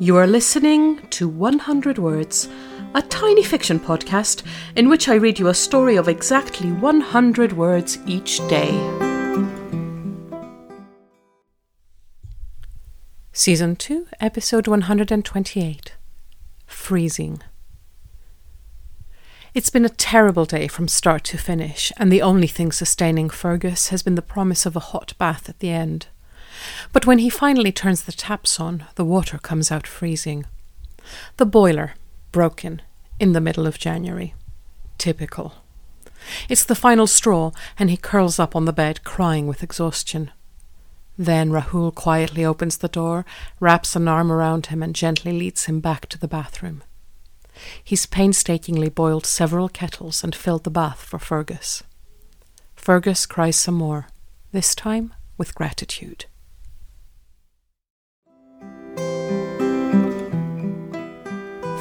You are listening to 100 Words, a tiny fiction podcast in which I read you a story of exactly 100 words each day. Season 2, Episode 128 Freezing. It's been a terrible day from start to finish, and the only thing sustaining Fergus has been the promise of a hot bath at the end. But when he finally turns the taps on, the water comes out freezing. The boiler, broken, in the middle of January. Typical. It's the final straw, and he curls up on the bed, crying with exhaustion. Then Rahul quietly opens the door, wraps an arm around him, and gently leads him back to the bathroom. He's painstakingly boiled several kettles and filled the bath for Fergus. Fergus cries some more, this time with gratitude.